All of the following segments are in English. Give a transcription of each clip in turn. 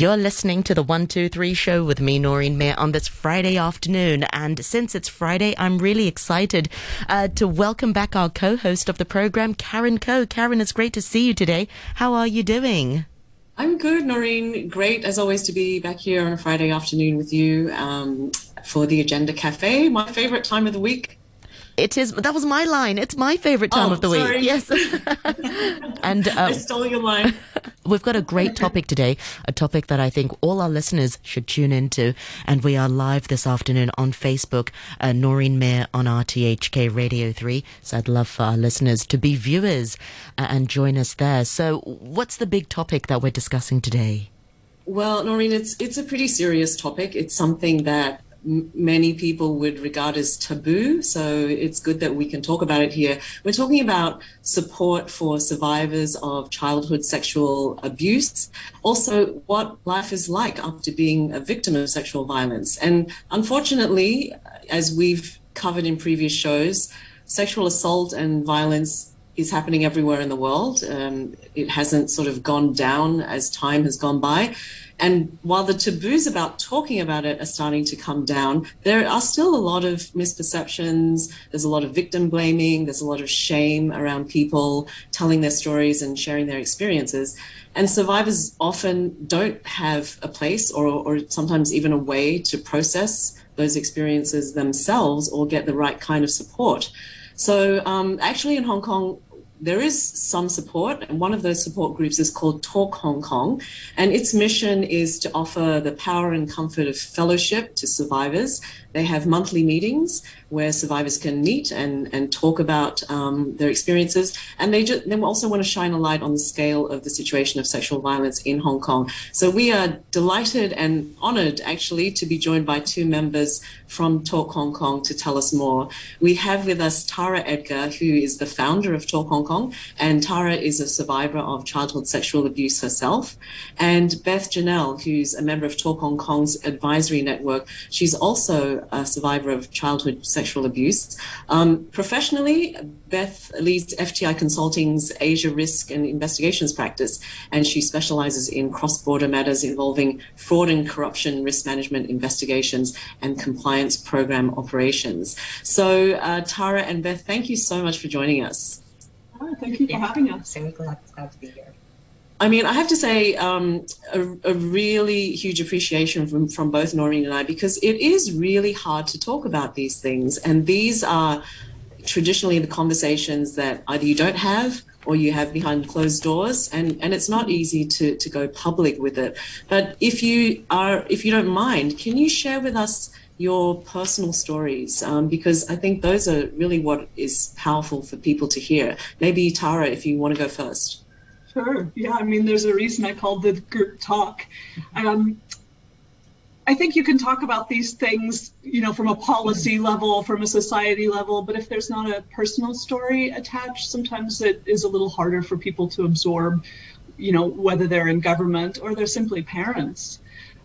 You're listening to the 123 show with me, Noreen Mayer, on this Friday afternoon. And since it's Friday, I'm really excited uh, to welcome back our co host of the program, Karen Coe. Karen, it's great to see you today. How are you doing? I'm good, Noreen. Great, as always, to be back here on a Friday afternoon with you um, for the Agenda Cafe, my favorite time of the week. It is. That was my line. It's my favorite time Oh, of the sorry. week. Yes. and uh, I stole your line. We've got a great topic today, a topic that I think all our listeners should tune into. And we are live this afternoon on Facebook, uh, Noreen Mayer on RTHK Radio 3. So I'd love for our listeners to be viewers uh, and join us there. So, what's the big topic that we're discussing today? Well, Noreen, it's it's a pretty serious topic. It's something that many people would regard as taboo. So it's good that we can talk about it here. We're talking about support for survivors of childhood sexual abuse. Also, what life is like after being a victim of sexual violence. And unfortunately, as we've covered in previous shows, sexual assault and violence is happening everywhere in the world. Um, it hasn't sort of gone down as time has gone by. And while the taboos about talking about it are starting to come down, there are still a lot of misperceptions. There's a lot of victim blaming. There's a lot of shame around people telling their stories and sharing their experiences. And survivors often don't have a place or, or sometimes even a way to process those experiences themselves or get the right kind of support. So, um, actually, in Hong Kong, there is some support, and one of those support groups is called Talk Hong Kong. And its mission is to offer the power and comfort of fellowship to survivors. They have monthly meetings where survivors can meet and, and talk about um, their experiences. And they, just, they also want to shine a light on the scale of the situation of sexual violence in Hong Kong. So we are delighted and honored, actually, to be joined by two members from Talk Hong Kong to tell us more. We have with us Tara Edgar, who is the founder of Talk Hong Kong, and Tara is a survivor of childhood sexual abuse herself. And Beth Janelle, who's a member of Talk Hong Kong's advisory network, she's also a survivor of childhood sexual abuse. Um, professionally, Beth leads FTI Consulting's Asia Risk and Investigations practice, and she specializes in cross border matters involving fraud and corruption risk management investigations and compliance program operations. So, uh, Tara and Beth, thank you so much for joining us. Oh, thank you for having us. So glad, glad to be here. I mean, I have to say um, a, a really huge appreciation from, from both Noreen and I because it is really hard to talk about these things. And these are traditionally the conversations that either you don't have or you have behind closed doors and, and it's not easy to, to go public with it. But if you are if you don't mind, can you share with us your personal stories? Um, because I think those are really what is powerful for people to hear. Maybe Tara, if you want to go first. Sure. Yeah, I mean, there's a reason I called the group talk. Um, I think you can talk about these things, you know, from a policy level, from a society level, but if there's not a personal story attached, sometimes it is a little harder for people to absorb, you know, whether they're in government or they're simply parents.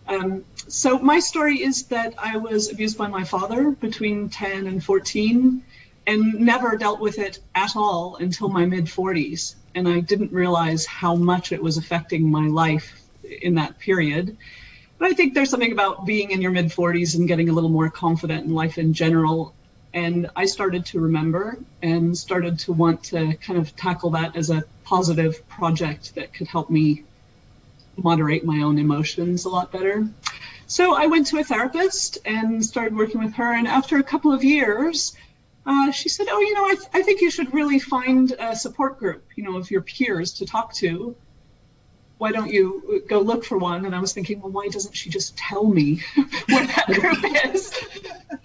Um, so my story is that I was abused by my father between 10 and 14 and never dealt with it at all until my mid 40s. And I didn't realize how much it was affecting my life in that period. But I think there's something about being in your mid 40s and getting a little more confident in life in general. And I started to remember and started to want to kind of tackle that as a positive project that could help me moderate my own emotions a lot better. So I went to a therapist and started working with her. And after a couple of years, uh, she said, "Oh, you know, I, th- I think you should really find a support group, you know, of your peers to talk to. Why don't you go look for one?" And I was thinking, well, why doesn't she just tell me where that group is?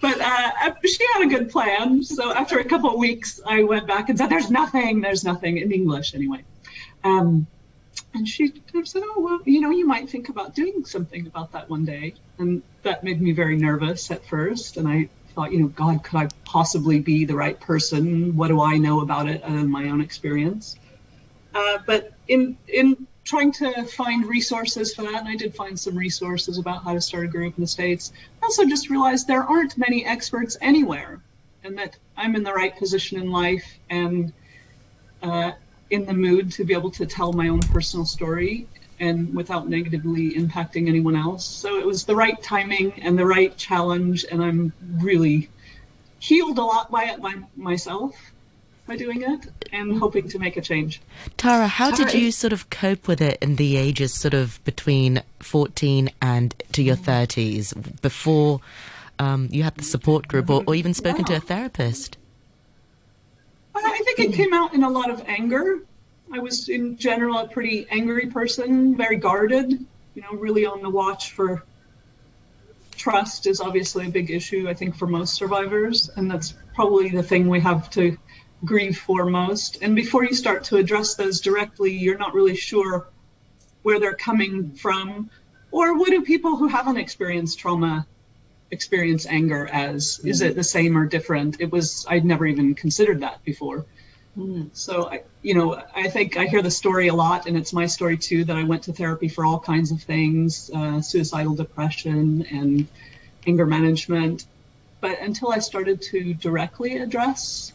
But uh, she had a good plan. So after a couple of weeks, I went back and said, "There's nothing. There's nothing in English anyway." Um, and she kind of said, "Oh, well, you know, you might think about doing something about that one day." And that made me very nervous at first, and I thought, you know, God, could I possibly be the right person? What do I know about it other than my own experience? Uh, but in in trying to find resources for that, and I did find some resources about how to start a group in the States. I also just realized there aren't many experts anywhere, and that I'm in the right position in life and uh, in the mood to be able to tell my own personal story and without negatively impacting anyone else. So it was the right timing and the right challenge, and I'm really healed a lot by it by myself by doing it and hoping to make a change. Tara, how Tara, did you sort of cope with it in the ages sort of between 14 and to your 30s before um, you had the support group or, or even spoken yeah. to a therapist? I think it came out in a lot of anger. I was in general a pretty angry person, very guarded, you know, really on the watch for trust is obviously a big issue, I think, for most survivors. And that's probably the thing we have to grieve for most. And before you start to address those directly, you're not really sure where they're coming from. Or what do people who haven't experienced trauma experience anger as? Mm-hmm. Is it the same or different? It was, I'd never even considered that before. Mm-hmm. So, I, you know, I think I hear the story a lot, and it's my story too that I went to therapy for all kinds of things uh, suicidal depression and anger management. But until I started to directly address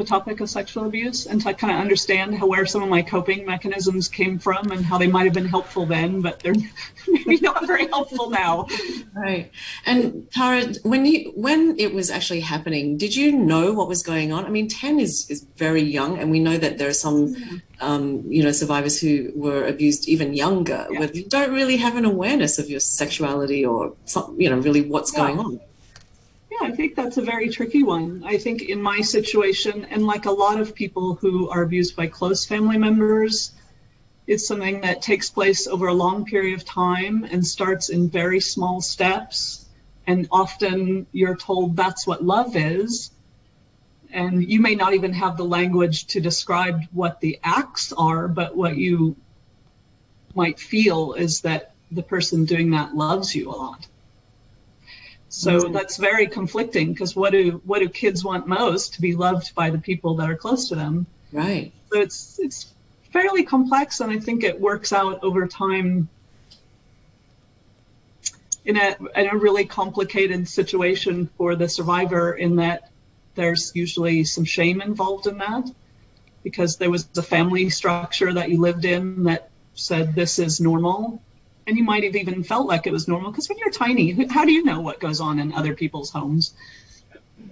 the topic of sexual abuse and to kind of understand how where some of my coping mechanisms came from and how they might have been helpful then, but they're maybe not very helpful now. Right. And Tara, when you when it was actually happening, did you know what was going on? I mean, ten is is very young, and we know that there are some. Um, you know, survivors who were abused even younger, yeah. where you don't really have an awareness of your sexuality or, some, you know, really what's yeah. going on. I think that's a very tricky one. I think in my situation, and like a lot of people who are abused by close family members, it's something that takes place over a long period of time and starts in very small steps. And often you're told that's what love is. And you may not even have the language to describe what the acts are, but what you might feel is that the person doing that loves you a lot. So mm-hmm. that's very conflicting because what do what do kids want most? To be loved by the people that are close to them. Right. So it's it's fairly complex, and I think it works out over time in a in a really complicated situation for the survivor. In that there's usually some shame involved in that because there was a family structure that you lived in that said this is normal and you might have even felt like it was normal because when you're tiny how do you know what goes on in other people's homes?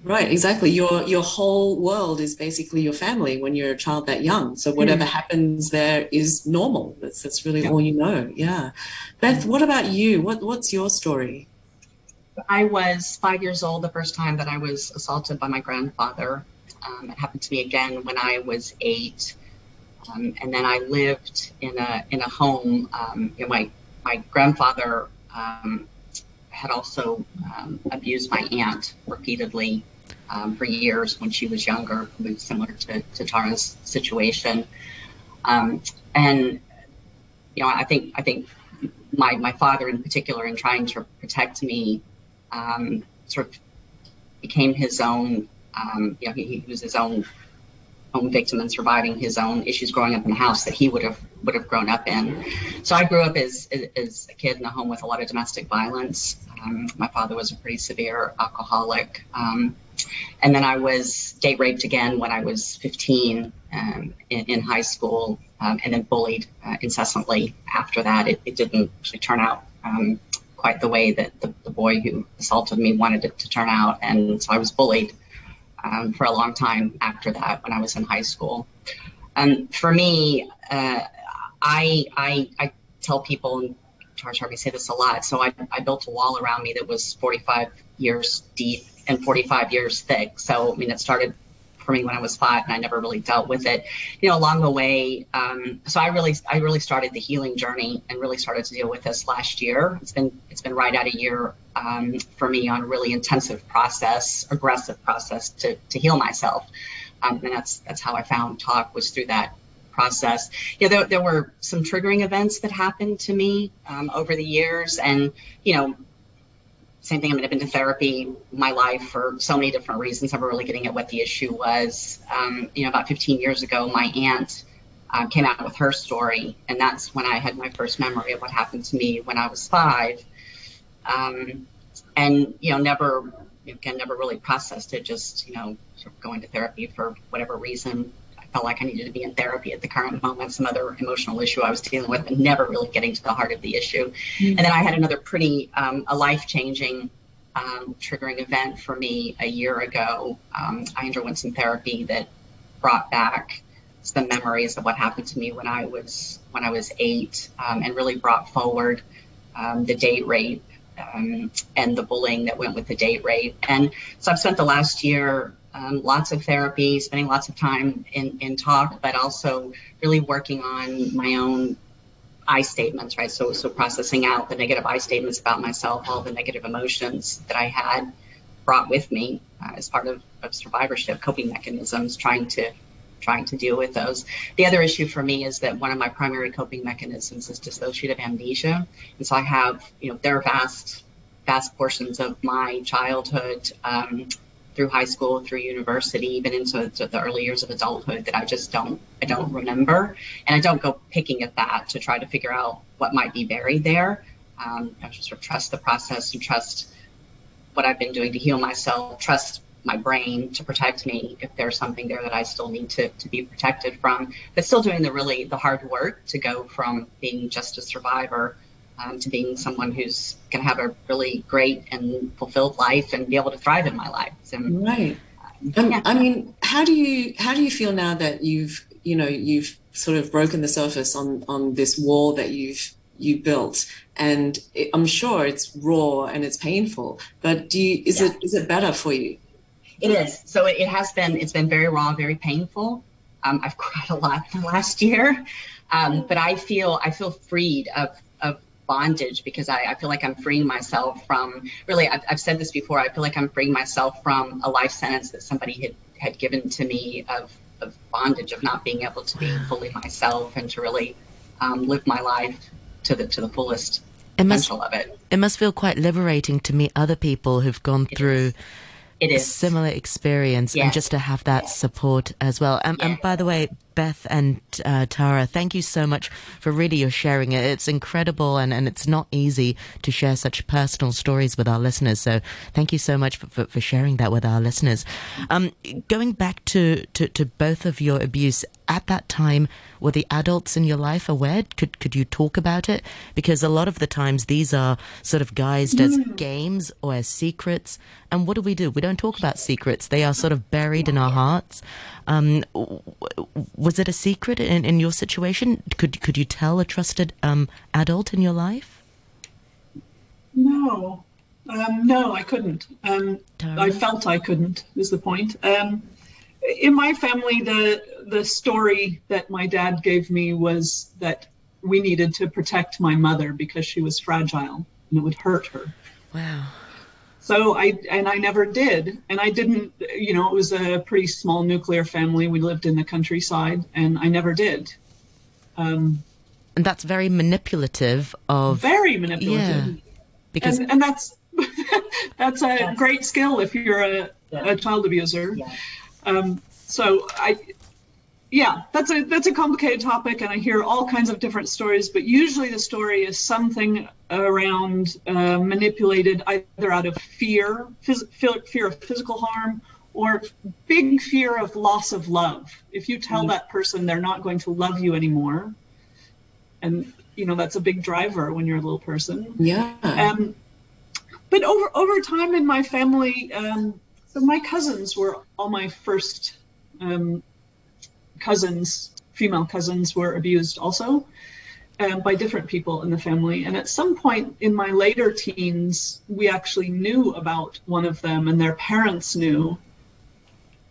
Right exactly. Your your whole world is basically your family when you're a child that young. So whatever mm. happens there is normal. That's that's really yeah. all you know. Yeah. Beth what about you? What what's your story? I was five years old the first time that i was assaulted by my grandfather. Um, it happened to me again when i was eight. Um, and then I lived in a in a home. Um, you know, my my grandfather um, had also um, abused my aunt repeatedly um, for years when she was younger, similar to, to Tara's situation. Um, and you know, I think I think my my father in particular, in trying to protect me, um, sort of became his own. Um, you know, he, he was his own own victim and surviving his own issues growing up in the house that he would have would have grown up in. So I grew up as as a kid in a home with a lot of domestic violence. Um, my father was a pretty severe alcoholic, um, and then I was date raped again when I was 15 um, in, in, high school, um, and then bullied uh, incessantly after that. It, it, didn't actually turn out um, quite the way that the, the, boy who assaulted me wanted it to turn out, and so I was bullied um, for a long time after that when I was in high school. And for me, uh, I, I, I tell people, and Charles me say this a lot, so I, I built a wall around me that was 45 years deep and 45 years thick. So, I mean, it started for me when I was five, and I never really dealt with it. You know, along the way, um, so I really, I really started the healing journey and really started to deal with this last year. It's been, it's been right out a year um, for me on a really intensive process, aggressive process to to heal myself, um, and that's that's how I found talk was through that process. Yeah, there, there were some triggering events that happened to me um, over the years, and you know same thing. I mean, I've been to therapy my life for so many different reasons. Never really getting at what the issue was. Um, you know, about 15 years ago, my aunt uh, came out with her story, and that's when I had my first memory of what happened to me when I was five. Um, and you know, never again, never really processed it. Just you know, sort of going to therapy for whatever reason felt like I needed to be in therapy at the current moment, some other emotional issue I was dealing with, and never really getting to the heart of the issue. Mm-hmm. And then I had another pretty, um, a life changing um, triggering event for me a year ago. Um, I underwent some therapy that brought back some memories of what happened to me when I was when I was eight, um, and really brought forward um, the date rape um, and the bullying that went with the date rape. And so I've spent the last year um, lots of therapy, spending lots of time in, in talk, but also really working on my own I statements, right? So, so processing out the negative I statements about myself, all the negative emotions that I had brought with me uh, as part of, of survivorship, coping mechanisms, trying to trying to deal with those. The other issue for me is that one of my primary coping mechanisms is dissociative amnesia, and so I have, you know, there are vast vast portions of my childhood. Um, through high school, through university, even into the early years of adulthood that I just don't I don't remember, and I don't go picking at that to try to figure out what might be buried there. Um, I just sort of trust the process and trust what I've been doing to heal myself. Trust my brain to protect me if there's something there that I still need to, to be protected from, but still doing the really the hard work to go from being just a survivor um, to being someone who's going to have a really great and fulfilled life and be able to thrive in my life. So, right. Um, yeah. I mean, how do you how do you feel now that you've you know you've sort of broken the surface on on this wall that you've you built and it, i'm sure it's raw and it's painful but do you is yeah. it is it better for you it is so it, it has been it's been very raw very painful um, i've cried a lot in the last year um, but i feel i feel freed of of bondage because I, I, feel like I'm freeing myself from really, I've, I've, said this before, I feel like I'm freeing myself from a life sentence that somebody had, had given to me of, of bondage, of not being able to be fully myself and to really um, live my life to the, to the fullest it must, potential of it. It must feel quite liberating to meet other people who've gone it through. Is. It is. A similar experience yes. and just to have that support as well. And, yes. and by the way, Beth and uh, Tara, thank you so much for really your sharing it. It's incredible and, and it's not easy to share such personal stories with our listeners. So thank you so much for, for, for sharing that with our listeners. Um, going back to, to, to both of your abuse, at that time, were the adults in your life aware? Could could you talk about it? Because a lot of the times these are sort of guised as mm. games or as secrets. And what do we do? We don't talk about secrets. They are sort of buried in our hearts. Um, was it a secret in, in your situation? Could could you tell a trusted um, adult in your life? No, um, no, I couldn't. Um, I felt I couldn't. Is the point? Um, in my family, the the story that my dad gave me was that we needed to protect my mother because she was fragile and it would hurt her. Wow. So I and I never did, and I didn't. You know, it was a pretty small nuclear family. We lived in the countryside, and I never did. Um, and that's very manipulative. Of very manipulative. Yeah, because and, and that's that's a great skill if you're a, a child abuser. Yeah. Um, so I yeah, that's a that's a complicated topic, and I hear all kinds of different stories. But usually, the story is something around uh, manipulated either out of fear, phys- fear of physical harm, or big fear of loss of love. If you tell mm-hmm. that person they're not going to love you anymore, and you know that's a big driver when you're a little person. Yeah. Um, but over over time in my family, um, so my cousins were all my first um, cousins, female cousins, were abused also um, by different people in the family. And at some point in my later teens, we actually knew about one of them, and their parents knew.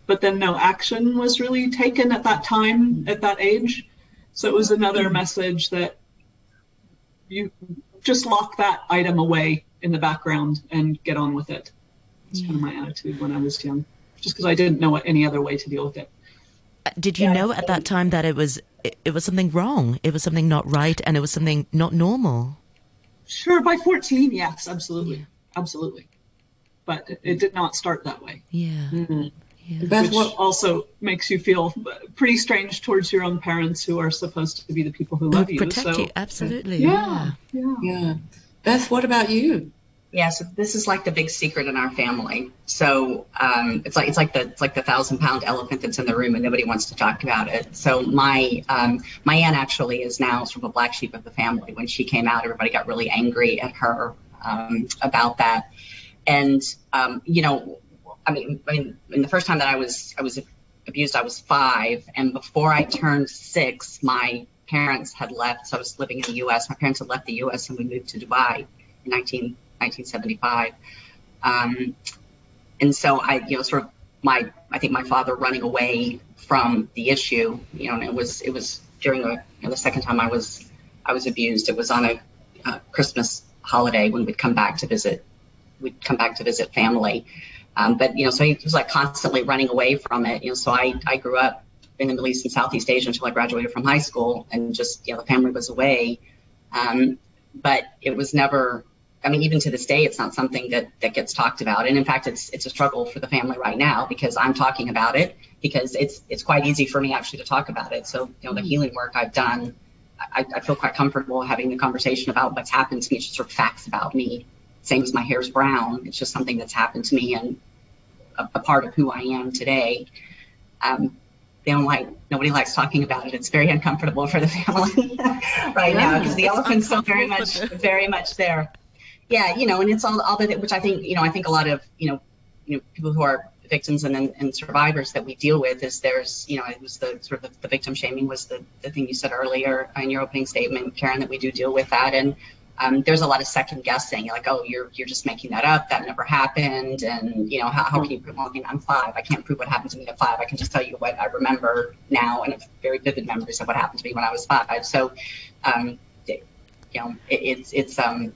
But then no action was really taken at that time, at that age. So it was another message that you just lock that item away in the background and get on with it. It's yeah. kind of my attitude when I was young, just because I didn't know any other way to deal with it. Did you yeah, know at that time that it was it, it, was something wrong? It was something not right, and it was something not normal. Sure, by fourteen, yes, absolutely, yeah. absolutely. But it, it, did not start that way. Yeah. Mm-hmm. yeah. Beth, what also makes you feel pretty strange towards your own parents, who are supposed to be the people who love you. Protect so, you, absolutely. Yeah, yeah, yeah. Beth, what about you? Yeah, so this is like the big secret in our family. So um, it's like it's like the it's like the thousand pound elephant that's in the room and nobody wants to talk about it. So my um, my aunt actually is now sort of a black sheep of the family. When she came out, everybody got really angry at her um, about that. And um, you know, I mean, I mean, the first time that I was I was abused, I was five, and before I turned six, my parents had left. So I was living in the U.S. My parents had left the U.S. and we moved to Dubai in 19. 1975. Um, and so I, you know, sort of my, I think my father running away from the issue, you know, it was, it was during the, you know, the second time I was, I was abused. It was on a, a Christmas holiday when we'd come back to visit, we'd come back to visit family. Um, but, you know, so he was like constantly running away from it. You know, so I, I grew up in the Middle East and Southeast Asia until I graduated from high school and just, you know, the family was away. Um, but it was never I mean, even to this day, it's not something that that gets talked about. And in fact, it's it's a struggle for the family right now because I'm talking about it because it's it's quite easy for me actually to talk about it. So you know, the healing work I've done, I, I feel quite comfortable having the conversation about what's happened to me. It's just sort of facts about me. Same as my hair's brown. It's just something that's happened to me and a, a part of who I am today. Um, they don't like nobody likes talking about it. It's very uncomfortable for the family right yeah, now because the elephant's still very much very much there yeah, you know, and it's all all which I think you know I think a lot of you know you know people who are victims and and survivors that we deal with is there's you know it was the sort of the, the victim shaming was the the thing you said earlier in your opening statement, Karen, that we do deal with that and. Um, there's a lot of second guessing, like, oh, you're you're just making that up. That never happened, and you know, how, how can you prove? Mean, I'm five. I can't prove what happened to me at five. I can just tell you what I remember now, and it's very vivid memories of what happened to me when I was five. So, um, you know, it, it's it's um,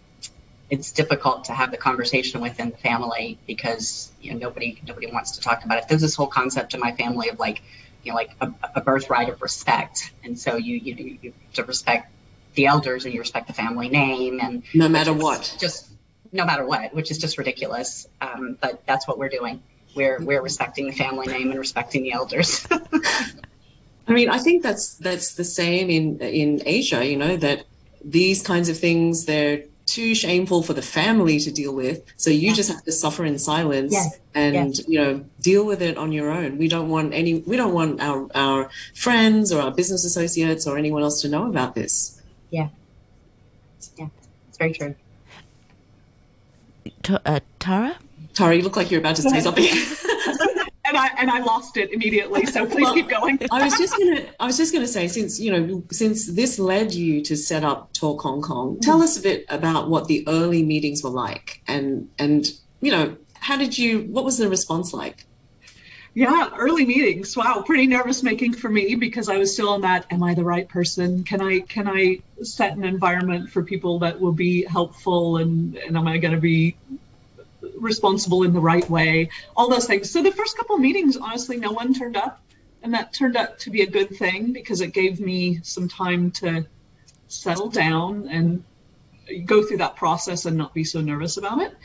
it's difficult to have the conversation within the family because you know nobody nobody wants to talk about it. There's this whole concept in my family of like you know like a, a birthright of respect, and so you you you have to respect the elders and you respect the family name and no matter what, just no matter what, which is just ridiculous. Um, but that's what we're doing. We're we're respecting the family name and respecting the elders. I mean, I think that's that's the same in in Asia. You know that these kinds of things they're too shameful for the family to deal with. So you yeah. just have to suffer in silence yes. and yes. you know deal with it on your own. We don't want any. We don't want our our friends or our business associates or anyone else to know about this. Yeah, yeah, it's very true. T- uh, Tara. Tara, you look like you're about to say something. and I and I lost it immediately. So please well, keep going. I was just gonna I was just gonna say since you know since this led you to set up Talk Hong Kong, tell us a bit about what the early meetings were like, and and you know how did you what was the response like? Yeah, early meetings. Wow, pretty nervous making for me because I was still in that. Am I the right person? Can I can I set an environment for people that will be helpful and and am I going to be responsible in the right way, all those things. So the first couple meetings, honestly, no one turned up. And that turned out to be a good thing because it gave me some time to settle down and go through that process and not be so nervous about it.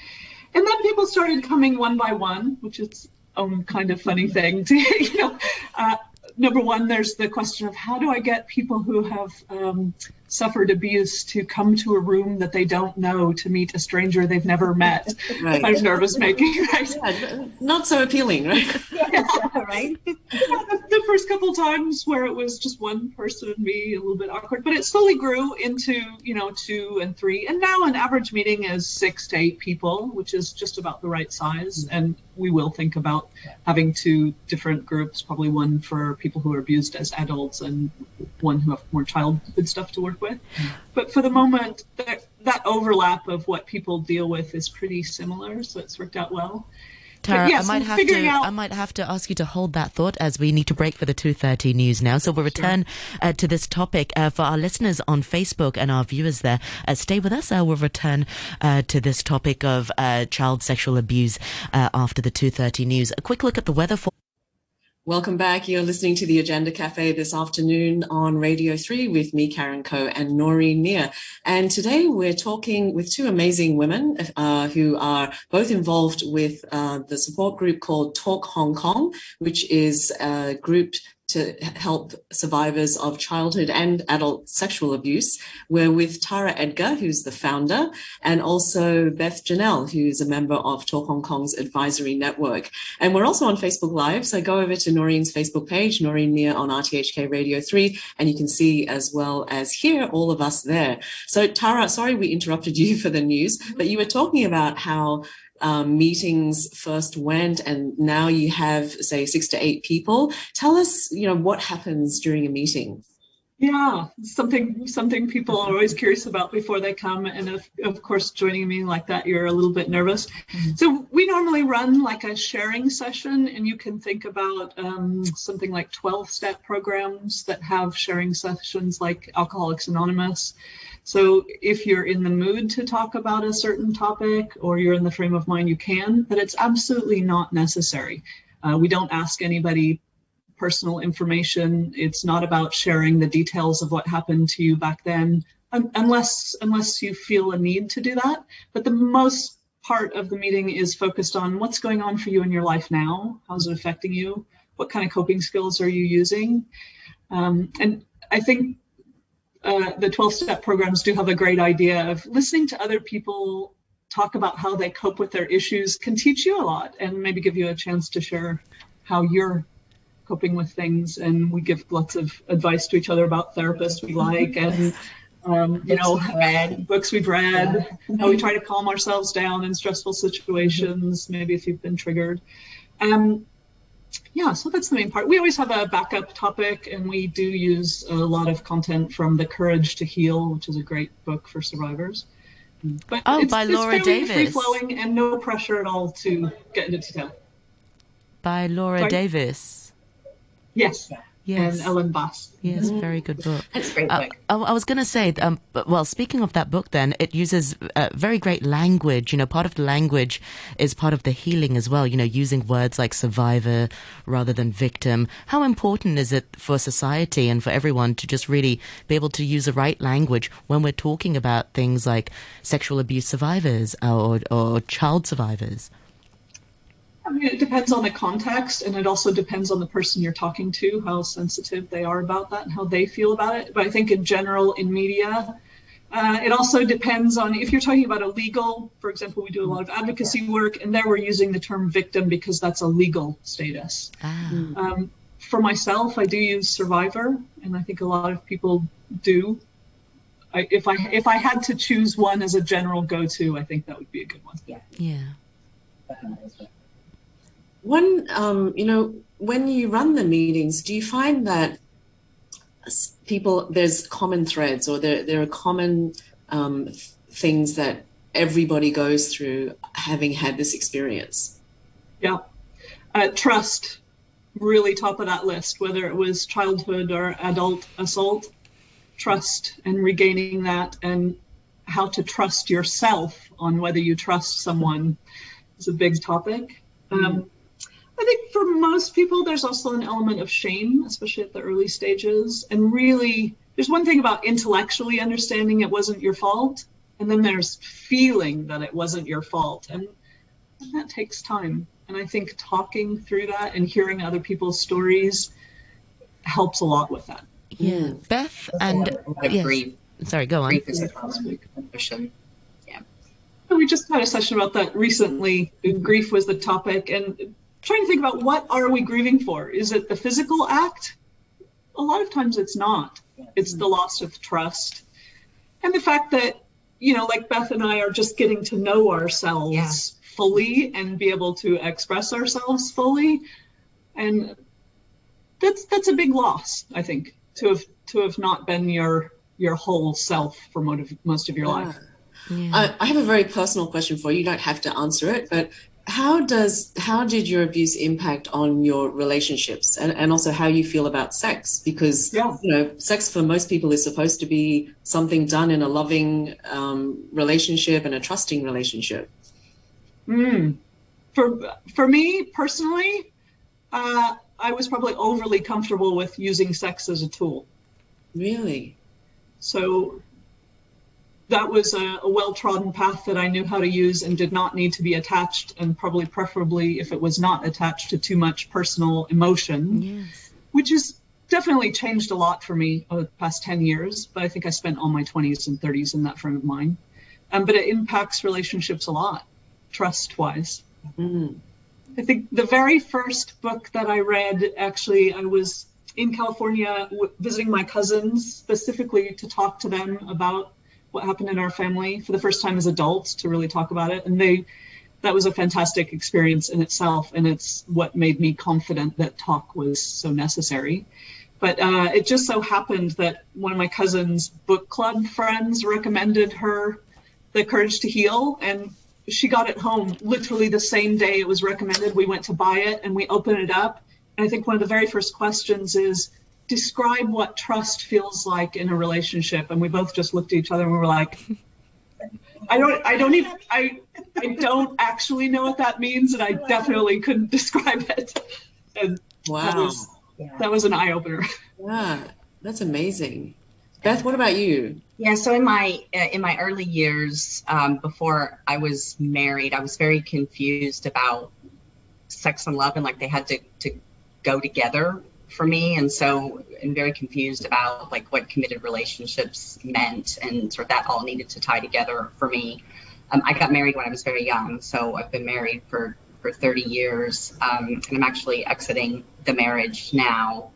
And then people started coming one by one, which is own kind of funny thing to, you know, uh, number one, there's the question of how do I get people who have um, suffered abuse to come to a room that they don't know to meet a stranger they've never met. Right. I'm nervous making, right? Yeah, not so appealing, right? yeah, right. Yeah, the, the, first couple times where it was just one person and me, a little bit awkward, but it slowly grew into, you know, two and three. And now an average meeting is six to eight people, which is just about the right size. Mm-hmm. And we will think about having two different groups, probably one for people who are abused as adults and one who have more childhood stuff to work work with. But for the moment, that, that overlap of what people deal with is pretty similar, so it's worked out well. Tara, yes, I might have to. Out... I might have to ask you to hold that thought as we need to break for the two thirty news now. So we'll return sure. uh, to this topic uh, for our listeners on Facebook and our viewers there. Uh, stay with us. Uh, we'll return uh, to this topic of uh, child sexual abuse after the two thirty news. A quick look at the weather for. Welcome back. You're listening to the Agenda Cafe this afternoon on Radio 3 with me, Karen Coe, and Noreen Mir. And today we're talking with two amazing women uh, who are both involved with uh, the support group called Talk Hong Kong, which is a group to help survivors of childhood and adult sexual abuse. We're with Tara Edgar, who's the founder, and also Beth Janelle, who's a member of Talk Hong Kong's advisory network. And we're also on Facebook Live. So go over to Noreen's Facebook page, Noreen Mir on RTHK Radio 3, and you can see as well as hear all of us there. So Tara, sorry we interrupted you for the news, but you were talking about how um, meetings first went and now you have say six to eight people. Tell us you know what happens during a meeting. Yeah something something people are always curious about before they come. And of, of course joining a meeting like that you're a little bit nervous. Mm-hmm. so we normally run like a sharing session and you can think about um, something like 12 step programs that have sharing sessions like alcoholics anonymous so if you're in the mood to talk about a certain topic or you're in the frame of mind, you can, but it's absolutely not necessary. Uh, we don't ask anybody personal information. It's not about sharing the details of what happened to you back then, unless unless you feel a need to do that. But the most part of the meeting is focused on what's going on for you in your life now. How's it affecting you? What kind of coping skills are you using? Um, and I think uh, the 12 step programs do have a great idea of listening to other people talk about how they cope with their issues can teach you a lot and maybe give you a chance to share how you're coping with things and we give lots of advice to each other about therapists we like and um, you know read. books we've read yeah. how we try to calm ourselves down in stressful situations maybe if you've been triggered um, yeah, so that's the main part. We always have a backup topic, and we do use a lot of content from The Courage to Heal, which is a great book for survivors. But oh, it's, by it's Laura Davis. Free flowing and no pressure at all to get into detail. By Laura Sorry? Davis. Yes yes. and Ellen Bass. Yes, mm-hmm. very good book. It's a great uh, book. I, I, was going to say, um, well, speaking of that book, then it uses uh, very great language. You know, part of the language is part of the healing as well. You know, using words like survivor rather than victim. How important is it for society and for everyone to just really be able to use the right language when we're talking about things like sexual abuse survivors or, or child survivors? I mean, it depends on the context, and it also depends on the person you're talking to, how sensitive they are about that and how they feel about it. But I think in general, in media, uh, it also depends on if you're talking about a legal, for example, we do a lot of advocacy work, and there we're using the term victim because that's a legal status. Ah. Um, for myself, I do use survivor, and I think a lot of people do. I, if I if I had to choose one as a general go-to, I think that would be a good one. Yeah. Yeah. One, um, you know, when you run the meetings, do you find that people there's common threads or there there are common um, things that everybody goes through having had this experience? Yeah, uh, trust really top of that list, whether it was childhood or adult assault. Trust and regaining that and how to trust yourself on whether you trust someone is a big topic. Um, I think for most people, there's also an element of shame, especially at the early stages. And really, there's one thing about intellectually understanding it wasn't your fault, and then there's feeling that it wasn't your fault. And, and that takes time. And I think talking through that and hearing other people's stories helps a lot with that. Yeah. Beth and yes. grief. Sorry, go on. Grief is a Yeah. We just had a session about that recently. Grief was the topic, and trying to think about what are we grieving for? Is it the physical act? A lot of times it's not. It's the loss of trust. And the fact that, you know, like Beth and I are just getting to know ourselves yeah. fully and be able to express ourselves fully. And that's that's a big loss, I think, to have to have not been your your whole self for most of your life. Yeah. I have a very personal question for you. You don't have to answer it, but how does how did your abuse impact on your relationships? And, and also how you feel about sex? Because yeah. you know sex for most people is supposed to be something done in a loving um, relationship and a trusting relationship. Mm. for for me personally uh, i was probably overly comfortable with using sex as a tool. Really? So that was a, a well trodden path that I knew how to use and did not need to be attached, and probably preferably if it was not attached to too much personal emotion. Yes. which has definitely changed a lot for me over the past 10 years. But I think I spent all my 20s and 30s in that frame of mind. Um, but it impacts relationships a lot, trust wise. Mm. I think the very first book that I read, actually, I was in California visiting my cousins specifically to talk to them about what happened in our family for the first time as adults to really talk about it. And they, that was a fantastic experience in itself. And it's what made me confident that talk was so necessary. But uh, it just so happened that one of my cousin's book club friends recommended her The Courage to Heal. And she got it home literally the same day it was recommended. We went to buy it and we opened it up. And I think one of the very first questions is describe what trust feels like in a relationship. And we both just looked at each other and we were like, I don't, I don't even, I, I don't actually know what that means, and I definitely couldn't describe it. And wow, that was, yeah. that was an eye opener. Yeah, that's amazing. Beth, what about you? Yeah, so in my uh, in my early years, um, before I was married, I was very confused about sex and love, and like they had to to go together for me, and so I'm very confused about like what committed relationships meant, and sort of that all needed to tie together for me. Um, I got married when I was very young, so I've been married for for 30 years, um, and I'm actually exiting the marriage now.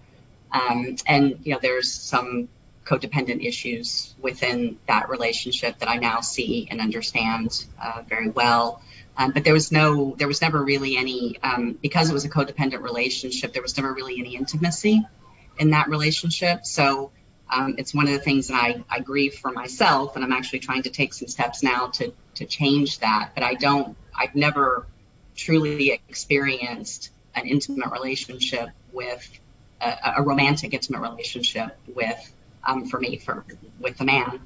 Um, and you know, there's some codependent issues within that relationship that I now see and understand uh, very well. Um, but there was no, there was never really any, um, because it was a codependent relationship, there was never really any intimacy in that relationship. So um, it's one of the things that I, I grieve for myself, and I'm actually trying to take some steps now to to change that. But I don't, I've never truly experienced an intimate relationship with a, a romantic intimate relationship with um, for me for with a man,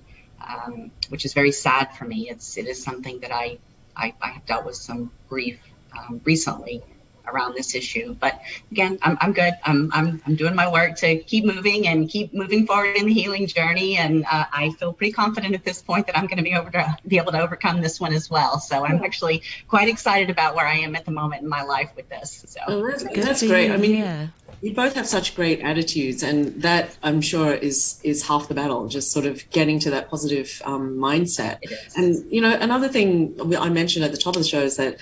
um, which is very sad for me. It's it is something that I I, I have dealt with some grief um, recently around this issue. But again, I'm, I'm good. I'm, I'm, I'm doing my work to keep moving and keep moving forward in the healing journey. And uh, I feel pretty confident at this point that I'm going to be over to be able to overcome this one as well. So I'm actually quite excited about where I am at the moment in my life with this. So oh, that's, that's great. I mean, yeah you both have such great attitudes and that i'm sure is is half the battle just sort of getting to that positive um, mindset. And you know another thing i mentioned at the top of the show is that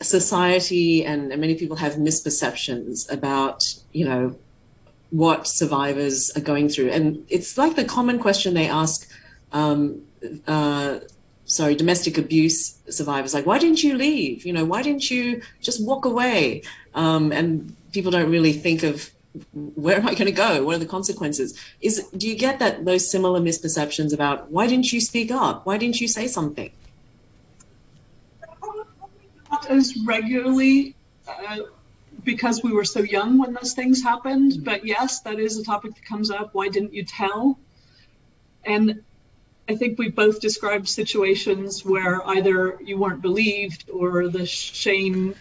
society and, and many people have misperceptions about you know what survivors are going through. And it's like the common question they ask um, uh, sorry domestic abuse survivors like why didn't you leave? You know why didn't you just walk away? Um, and people don't really think of where am I going to go? What are the consequences? Is do you get that those similar misperceptions about why didn't you speak up? Why didn't you say something? Not as regularly uh, because we were so young when those things happened. Mm-hmm. But yes, that is a topic that comes up. Why didn't you tell? And I think we both described situations where either you weren't believed or the shame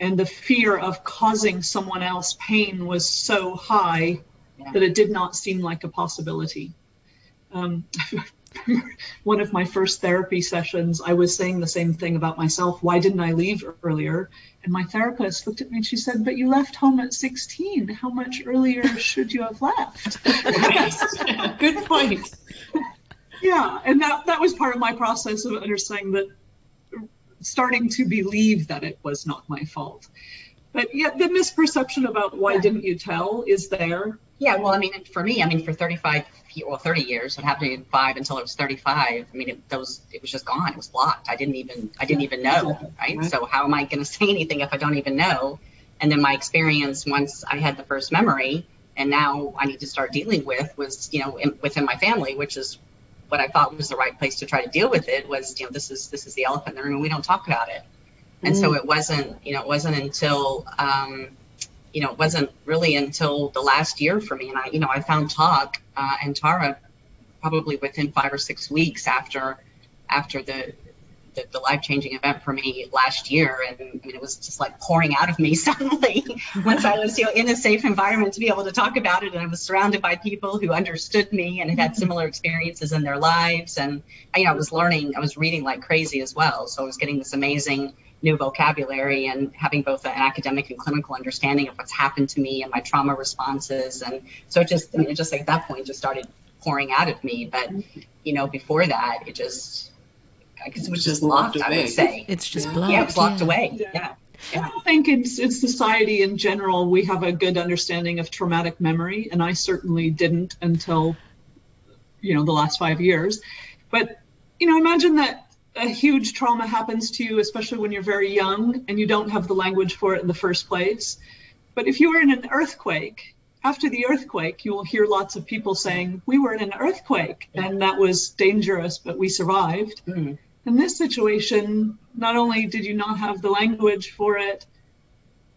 and the fear of causing someone else pain was so high yeah. that it did not seem like a possibility. Um, one of my first therapy sessions, I was saying the same thing about myself. Why didn't I leave earlier? And my therapist looked at me and she said, But you left home at 16. How much earlier should you have left? Good point. yeah. And that, that was part of my process of understanding that starting to believe that it was not my fault. But yet the misperception about why yeah. didn't you tell is there. Yeah, well, I mean, for me, I mean, for 35, well, 30 years, it happened five until I was 35. I mean, it, those, it was just gone. It was blocked. I didn't even, I didn't even know, right? right. So how am I going to say anything if I don't even know? And then my experience once I had the first memory, and now I need to start dealing with was, you know, in, within my family, which is what I thought was the right place to try to deal with it was, you know, this is this is the elephant in the room, and we don't talk about it. And mm. so it wasn't, you know, it wasn't until, um, you know, it wasn't really until the last year for me. And I, you know, I found talk uh, and Tara probably within five or six weeks after after the the, the life changing event for me last year. And I mean, it was just like pouring out of me suddenly once I was you know, in a safe environment to be able to talk about it. And I was surrounded by people who understood me and had had similar experiences in their lives. And I, you know, I was learning, I was reading like crazy as well. So I was getting this amazing new vocabulary and having both an academic and clinical understanding of what's happened to me and my trauma responses. And so it just, I mean, it just like at that point just started pouring out of me. But, you know, before that, it just, I guess it was just, just locked, I would say. It's just yeah. blocked. Yeah, it was locked yeah. away. Yeah. yeah. Yeah. I don't think it's in society in general we have a good understanding of traumatic memory, and I certainly didn't until you know the last five years. But you know, imagine that a huge trauma happens to you, especially when you're very young and you don't have the language for it in the first place. But if you were in an earthquake, after the earthquake, you will hear lots of people saying, We were in an earthquake and that was dangerous, but we survived. Mm-hmm. In this situation, not only did you not have the language for it,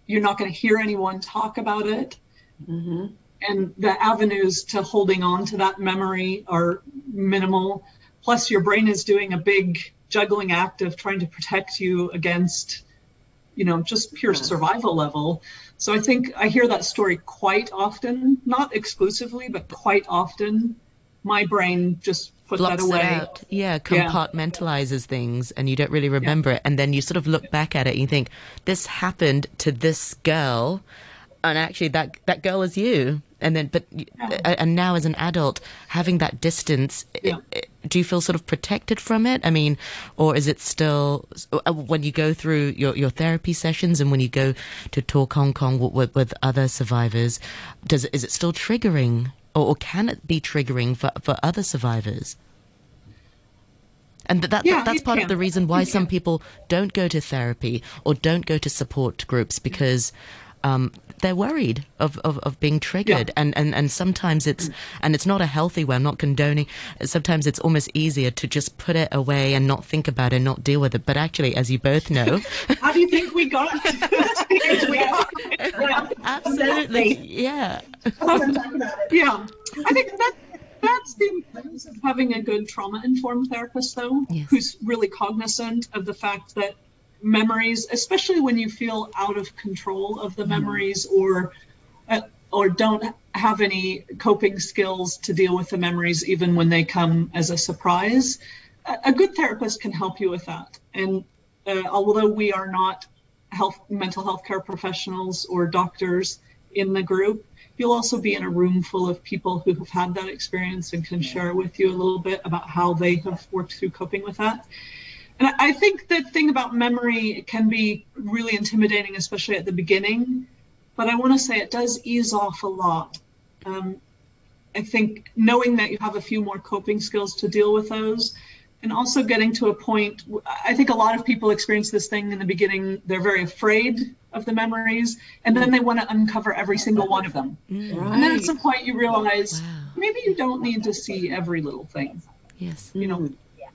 you're not going to hear anyone talk about it. Mm-hmm. And the avenues to holding on to that memory are minimal. Plus, your brain is doing a big juggling act of trying to protect you against, you know, just pure survival level. So I think I hear that story quite often, not exclusively, but quite often. My brain just put Blocks that away. It out. Yeah, compartmentalizes yeah. things and you don't really remember yeah. it. And then you sort of look back at it and you think, this happened to this girl. And actually, that, that girl is you and then but yeah. and now as an adult having that distance yeah. do you feel sort of protected from it i mean or is it still uh, when you go through your, your therapy sessions and when you go to talk hong kong with, with other survivors does is it still triggering or, or can it be triggering for, for other survivors and that, yeah, that's part can. of the reason why some people don't go to therapy or don't go to support groups because um, they're worried of, of, of being triggered. Yeah. And, and, and sometimes it's, and it's not a healthy way. I'm not condoning. Sometimes it's almost easier to just put it away and not think about it, and not deal with it. But actually, as you both know. How do you think we got we are? Absolutely. Yeah. yeah. I think that that's the importance of having a good trauma informed therapist though yes. who's really cognizant of the fact that memories, especially when you feel out of control of the mm-hmm. memories or uh, or don't have any coping skills to deal with the memories even when they come as a surprise. A, a good therapist can help you with that. And uh, although we are not health mental health care professionals or doctors in the group, you'll also be in a room full of people who have had that experience and can share with you a little bit about how they have worked through coping with that. And I think the thing about memory can be really intimidating, especially at the beginning. But I want to say it does ease off a lot. Um, I think knowing that you have a few more coping skills to deal with those, and also getting to a point, I think a lot of people experience this thing in the beginning. They're very afraid of the memories, and then they want to uncover every single one of them. Right. And then at some point, you realize wow. maybe you don't need to see every little thing. Yes. You know,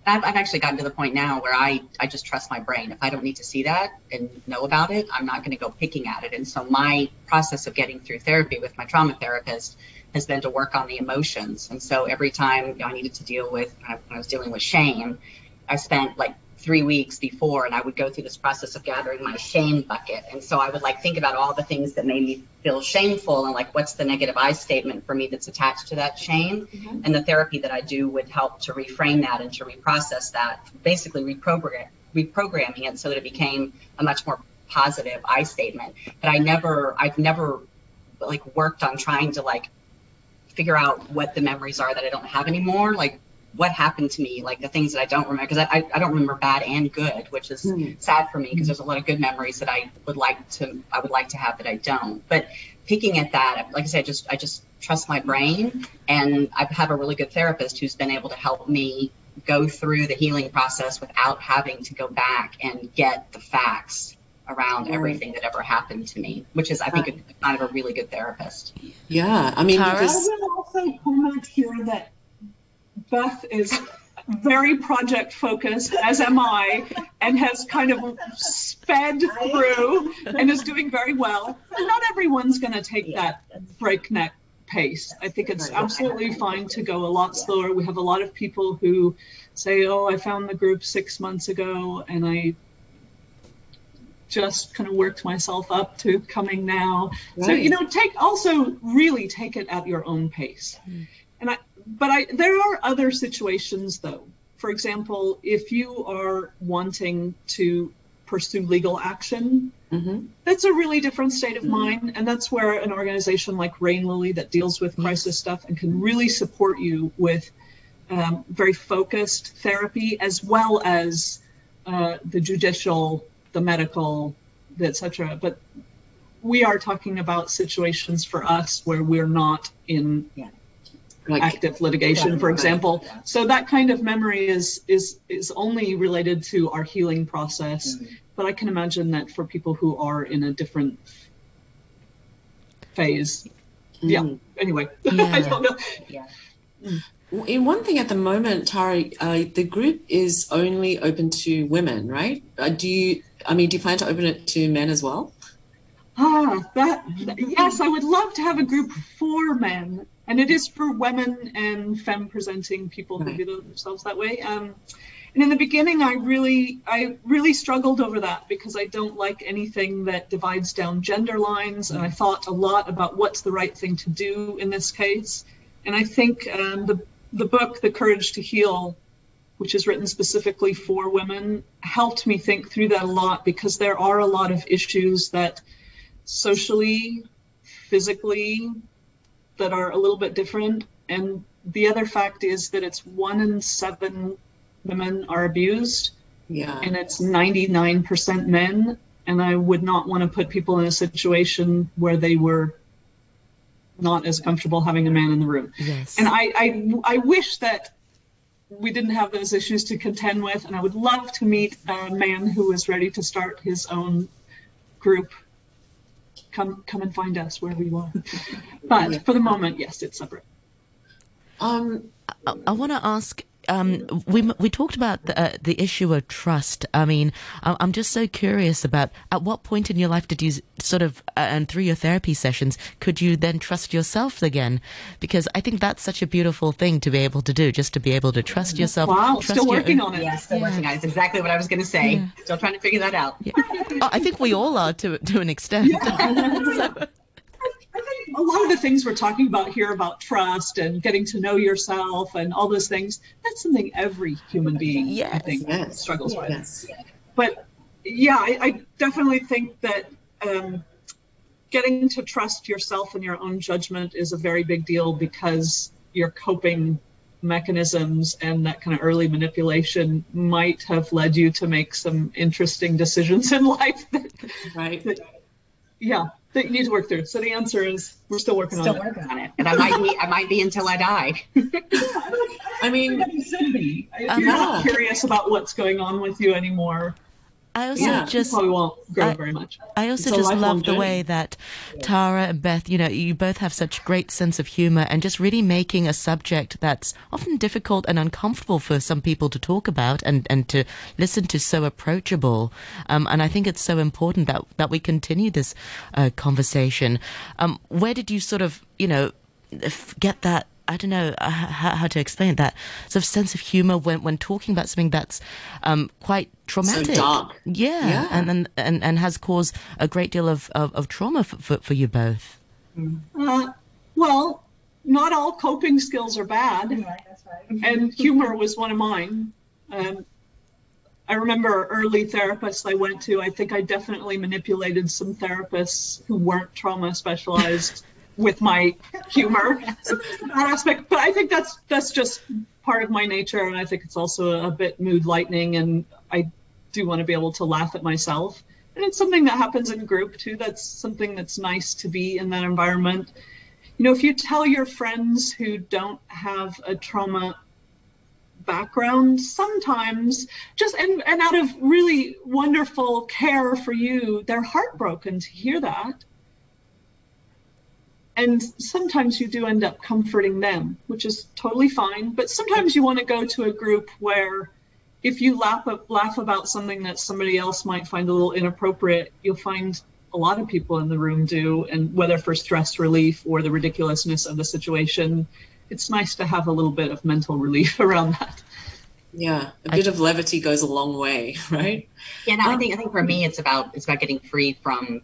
I've, I've actually gotten to the point now where I, I just trust my brain. If I don't need to see that and know about it, I'm not going to go picking at it. And so my process of getting through therapy with my trauma therapist has been to work on the emotions. And so every time you know, I needed to deal with, when I was dealing with shame, I spent like three weeks before and I would go through this process of gathering my shame bucket. And so I would like think about all the things that made me feel shameful and like what's the negative I statement for me that's attached to that shame. Mm-hmm. And the therapy that I do would help to reframe that and to reprocess that, basically reprogram reprogramming it so that it became a much more positive I statement. But I never I've never like worked on trying to like figure out what the memories are that I don't have anymore. Like what happened to me, like the things that I don't remember, because I, I don't remember bad and good, which is mm. sad for me because there's a lot of good memories that I would like to I would like to have that I don't. But picking at that, like I said, I just I just trust my brain, and I have a really good therapist who's been able to help me go through the healing process without having to go back and get the facts around everything that ever happened to me, which is, I think, a, kind of a really good therapist. Yeah, I mean, Tara? because... I will also comment here that Beth is very project focused, as am I, and has kind of sped through and is doing very well. And not everyone's going to take that breakneck pace. I think it's absolutely fine to go a lot slower. We have a lot of people who say, Oh, I found the group six months ago and I just kind of worked myself up to coming now. Right. So, you know, take also really take it at your own pace. Hmm. And I, but I, there are other situations though. For example, if you are wanting to pursue legal action. Mm-hmm. That's a really different state of mind. And that's where an organization like Rain Lily that deals with crisis stuff and can really support you with um, very focused therapy as well as uh, the judicial, the medical, etc. But we are talking about situations for us where we're not in Like, active litigation, for example. So that kind of memory is is is only related to our healing process. But I can imagine that for people who are in a different phase. Yeah. mm. Anyway, Yeah. I don't know. Yeah. In one thing at the moment, Tara, uh, the group is only open to women, right? Uh, do you? I mean, do you plan to open it to men as well? Ah, that yes, I would love to have a group for men, and it is for women and femme presenting people who view themselves that way. Um, and in the beginning, I really, I really struggled over that because I don't like anything that divides down gender lines, and I thought a lot about what's the right thing to do in this case. And I think um, the the book, The Courage to Heal, which is written specifically for women, helped me think through that a lot because there are a lot of issues that socially, physically, that are a little bit different. And the other fact is that it's one in seven women are abused, Yeah. and it's 99% men. And I would not want to put people in a situation where they were not as comfortable having a man in the room. Yes. And I, I, I wish that we didn't have those issues to contend with, and I would love to meet a man who is ready to start his own group. Come, come and find us wherever you are. But for the moment, yes, it's separate. Um, I, I want to ask. Um, we we talked about the, uh, the issue of trust. I mean, I- I'm just so curious about at what point in your life did you sort of, uh, and through your therapy sessions, could you then trust yourself again? Because I think that's such a beautiful thing to be able to do, just to be able to trust yourself. Wow, trust still working own- on it. Yes, still working on it. It's exactly what I was going to say. Still trying to figure that out. Yeah. Oh, I think we all are to to an extent. I think a lot of the things we're talking about here about trust and getting to know yourself and all those things, that's something every human being, I think, yes. struggles with. Yes. but yeah, I, I definitely think that um, getting to trust yourself and your own judgment is a very big deal because your coping mechanisms and that kind of early manipulation might have led you to make some interesting decisions in life that, Right. that yeah, that you need to work through. So the answer is we're still working Still on it. working on it. And I might be, I might be until I die. I mean, You should be. If Um, you're not yeah. curious about what's going on with you anymore, I also Yeah. just probably won't grow I- very much. I also just love the way that Tara and Beth, you know, you both have such great sense of humor and just really making a subject that's often difficult and uncomfortable for some people to talk about and, and to listen to so approachable. Um, and I think it's so important that, that we continue this uh, conversation. Um, where did you sort of, you know, f- get that? I don't know uh, how, how to explain that sort of sense of humor when, when talking about something that's um, quite traumatic. So dark. Yeah, Yeah. And, and and and has caused a great deal of of, of trauma for, for for you both. Uh, well, not all coping skills are bad, and humor was one of mine. Um, I remember early therapists I went to. I think I definitely manipulated some therapists who weren't trauma specialized with my humor that aspect. But I think that's that's just part of my nature, and I think it's also a bit mood lightening, and I do want to be able to laugh at myself. And it's something that happens in group too. That's something that's nice to be in that environment. You know, if you tell your friends who don't have a trauma background, sometimes just and, and out of really wonderful care for you, they're heartbroken to hear that. And sometimes you do end up comforting them, which is totally fine. But sometimes you want to go to a group where if you laugh, laugh about something that somebody else might find a little inappropriate, you'll find a lot of people in the room do. And whether for stress relief or the ridiculousness of the situation, it's nice to have a little bit of mental relief around that. Yeah. A bit of levity goes a long way, right? Yeah, no, I um, think I think for me it's about it's about getting free from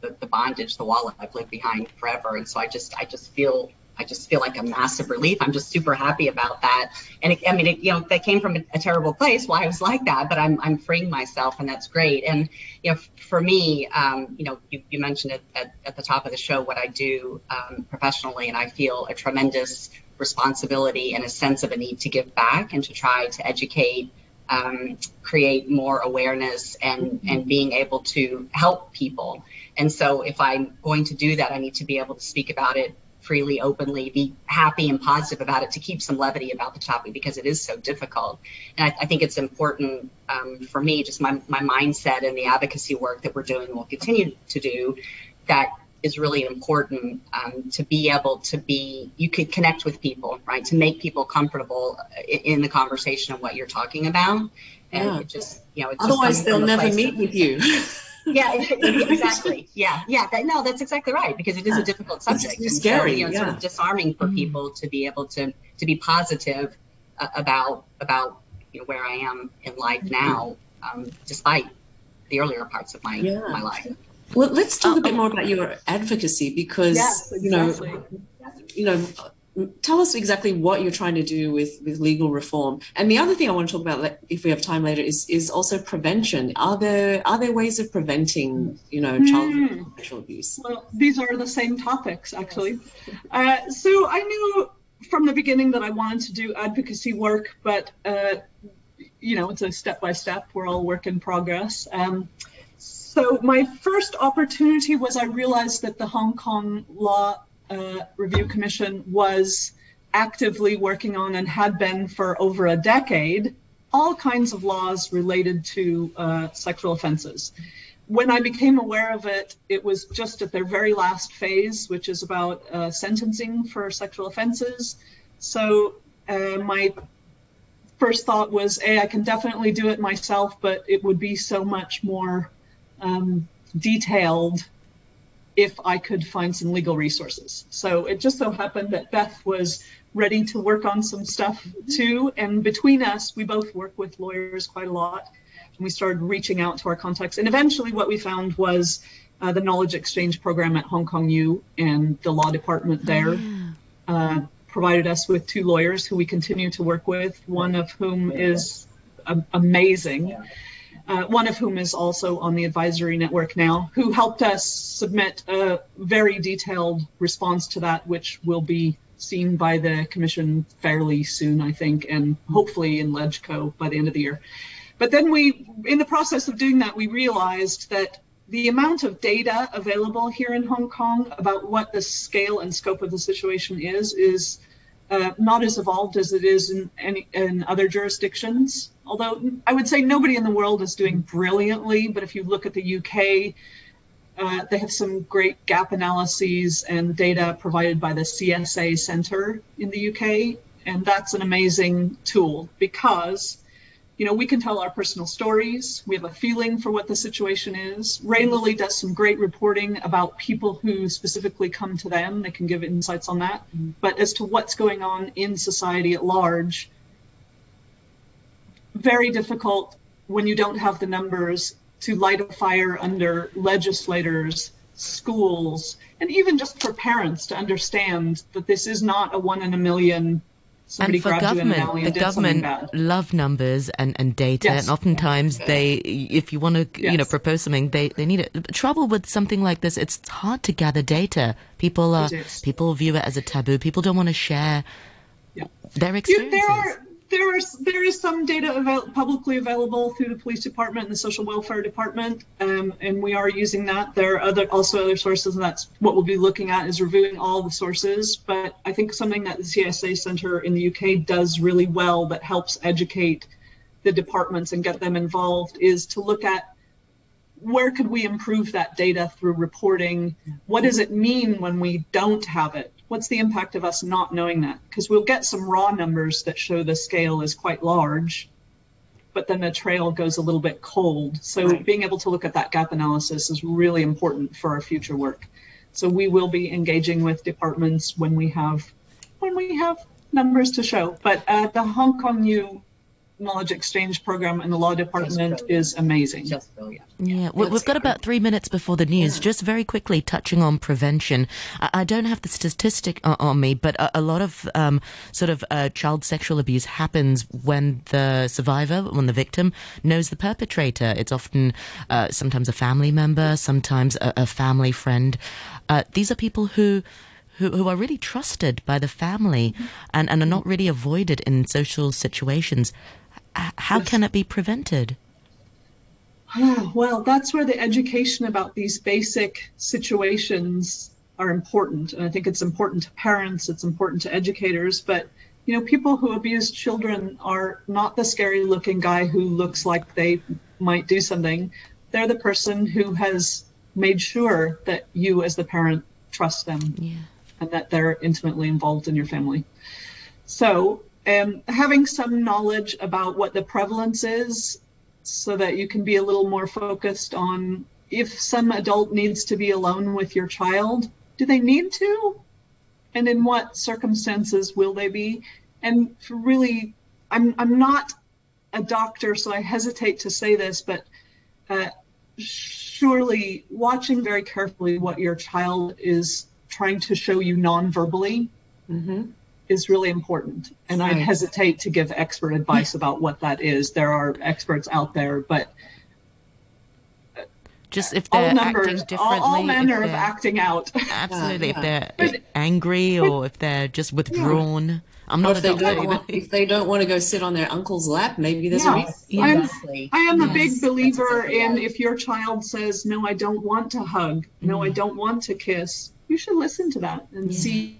the, the bondage, the wall I've lived behind forever, and so I just I just feel I just feel like a massive relief. I'm just super happy about that. And it, I mean, it, you know, that came from a, a, terrible place why I was like that, but I'm, I'm freeing myself and that's great. And, you know, for me, um, you know, you, you mentioned it at, at, the top of the show, what I do um, professionally, and I feel a tremendous responsibility and a sense of a need to give back and to try to educate um, create more awareness and and being able to help people and so if i'm going to do that i need to be able to speak about it freely, openly, be happy and positive about it to keep some levity about the topic because it is so difficult. And I, I think it's important um, for me, just my, my mindset and the advocacy work that we're doing and will continue to do, that is really important um, to be able to be, you could connect with people, right? To make people comfortable in, in the conversation of what you're talking about. And yeah. it just, you know, otherwise they'll never meet with you. yeah, exactly. Yeah, yeah. That, no, that's exactly right because it is a difficult subject. It's scary. So, you know, yeah. sort of disarming for mm-hmm. people to be able to to be positive uh, about about you know where I am in life mm-hmm. now, um, despite the earlier parts of my yeah. my life. Well, let's talk a bit more about your advocacy because yes, exactly. you know, you know, tell us exactly what you're trying to do with with legal reform. And the other thing i want to talk about if we have time later is is also prevention. Are there are there ways of preventing you know child mm. sexual abuse? Well these are the same topics actually. Uh, so i knew from the beginning that i wanted to do advocacy work but uh, you know it's a step by step we're all work in progress. Um, so my first opportunity was i realized that the hong kong law uh, Review Commission was actively working on and had been for over a decade all kinds of laws related to uh, sexual offenses. When I became aware of it, it was just at their very last phase, which is about uh, sentencing for sexual offenses. So uh, my first thought was, A, I can definitely do it myself, but it would be so much more um, detailed if I could find some legal resources. So it just so happened that Beth was ready to work on some stuff too. And between us, we both work with lawyers quite a lot. And we started reaching out to our contacts. And eventually, what we found was uh, the knowledge exchange program at Hong Kong U and the law department there. Uh, provided us with two lawyers who we continue to work with, one of whom is amazing uh, one of whom is also on the advisory network now, who helped us submit a very detailed response to that, which will be seen by the commission fairly soon, I think, and hopefully in LegCo by the end of the year. But then we, in the process of doing that, we realized that the amount of data available here in Hong Kong about what the scale and scope of the situation is, is uh, not as evolved as it is in, any, in other jurisdictions. Although I would say nobody in the world is doing brilliantly, but if you look at the UK, uh, they have some great gap analyses and data provided by the CSA Centre in the UK. And that's an amazing tool because you know, we can tell our personal stories. We have a feeling for what the situation is. Rainlily does some great reporting about people who specifically come to them. They can give insights on that. But as to what's going on in society at large, very difficult when you don't have the numbers to light a fire under legislators, schools, and even just for parents to understand that this is not a one in a million Somebody and for government, the government love numbers and, and data, yes. and oftentimes they, if you want to, yes. you know, propose something, they, they need it. trouble with something like this, it's hard to gather data. People are people view it as a taboo. People don't want to share yeah. their experiences. You, there are there is there is some data avail- publicly available through the police department and the social welfare department, um, and we are using that. There are other also other sources, and that's what we'll be looking at is reviewing all the sources. But I think something that the CSA Centre in the UK does really well that helps educate the departments and get them involved is to look at where could we improve that data through reporting? What does it mean when we don't have it? What's the impact of us not knowing that? Because we'll get some raw numbers that show the scale is quite large, but then the trail goes a little bit cold. So right. being able to look at that gap analysis is really important for our future work. So we will be engaging with departments when we have when we have numbers to show. But uh, the Hong Kong U knowledge exchange program in the law department is amazing. Just brilliant. Yeah, we, we've got about three minutes before the news. Yeah. Just very quickly touching on prevention. I, I don't have the statistic o- on me, but a, a lot of um, sort of uh, child sexual abuse happens when the survivor, when the victim knows the perpetrator. It's often uh, sometimes a family member, sometimes a, a family friend. Uh, these are people who. Who, who are really trusted by the family and, and are not really avoided in social situations. How can it be prevented? Ah, well, that's where the education about these basic situations are important. And I think it's important to parents, it's important to educators, but you know, people who abuse children are not the scary looking guy who looks like they might do something. They're the person who has made sure that you as the parent trust them Yeah. and that they're intimately involved in your family. So, um, having some knowledge about what the prevalence is so that you can be a little more focused on if some adult needs to be alone with your child, do they need to? And in what circumstances will they be? And really, I'm, I'm not a doctor, so I hesitate to say this, but uh, surely watching very carefully what your child is trying to show you non-verbally hmm is really important. And I hesitate to give expert advice about what that is. There are experts out there, but Just if all they're acting numbers, differently, all, all manner of acting out. Absolutely, Yeah, if they're But- angry or if they're just withdrawn. I'm not a if they, don't want, if they don't want to go sit on their uncle's lap, maybe there's a Yeah. reason. Yeah. I'm- Exactly. I am a big believer exactly in if your child says, No, I don't want to hug, no, I mm. don't want to kiss, you should listen to that and Yeah. see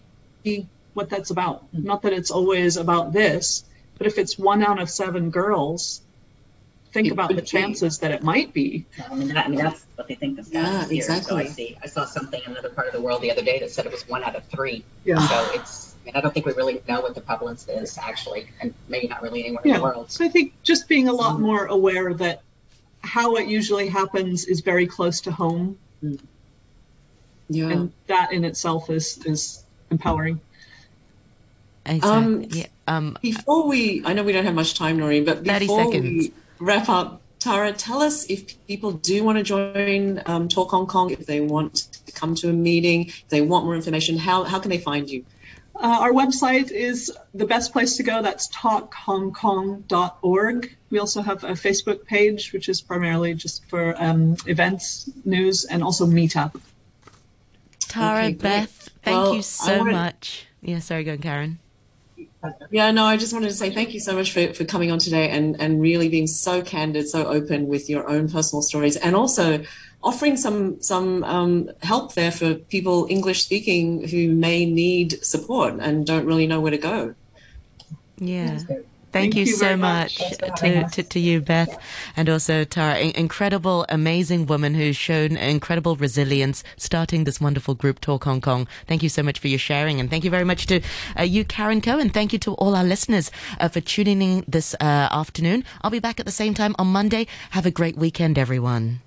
what that's about. Hmm. Not that it's always about this, but if it's one out of seven girls, think It about could the be. chances that it might be. I mean, that, I mean, that's what they think the stats Yeah, is here. So I see, I saw something in another part of the world the other day that said it was one out of three. Yeah. So it's, I mean, I don't think we really know what the prevalence is actually, and maybe not really anywhere in the world. So I think just being a lot hmm. more aware that how it usually happens is very close to home, hmm. Yeah. and that in itself is is empowering. Exactly. Um, yeah. Um, Before we, I know we don't have much time, Noreen, but 30 before seconds. we wrap up, Tara, tell us if people do want to join um, Talk Hong Kong, if they want to come to a meeting, if they want more information, how, how can they find you? Uh, our website is the best place to go. That's talkhongkong.org. We also have a Facebook page, which is primarily just for um, events, news, and also Meetup. Tara, Okay. Beth, thank Well, you so wanna- much. Yeah, sorry, go on, Karen. Yeah, no, I just wanted to say thank you so much for, for coming on today and, and really being so candid, so open with your own personal stories, and also offering some some um, help there for people English speaking who may need support and don't really know where to go. Yeah. Thank Thank, you, you so much, much. Having to, to, to you, Beth, and also Tara. In- incredible, amazing woman who's shown incredible resilience starting this wonderful group, Talk Hong Kong. Thank you so much for your sharing. And thank you very much to uh, you, Karen Cohen. Thank you to all our listeners uh, for tuning in this uh, afternoon. I'll be back at the same time on Monday. Have a great weekend, everyone.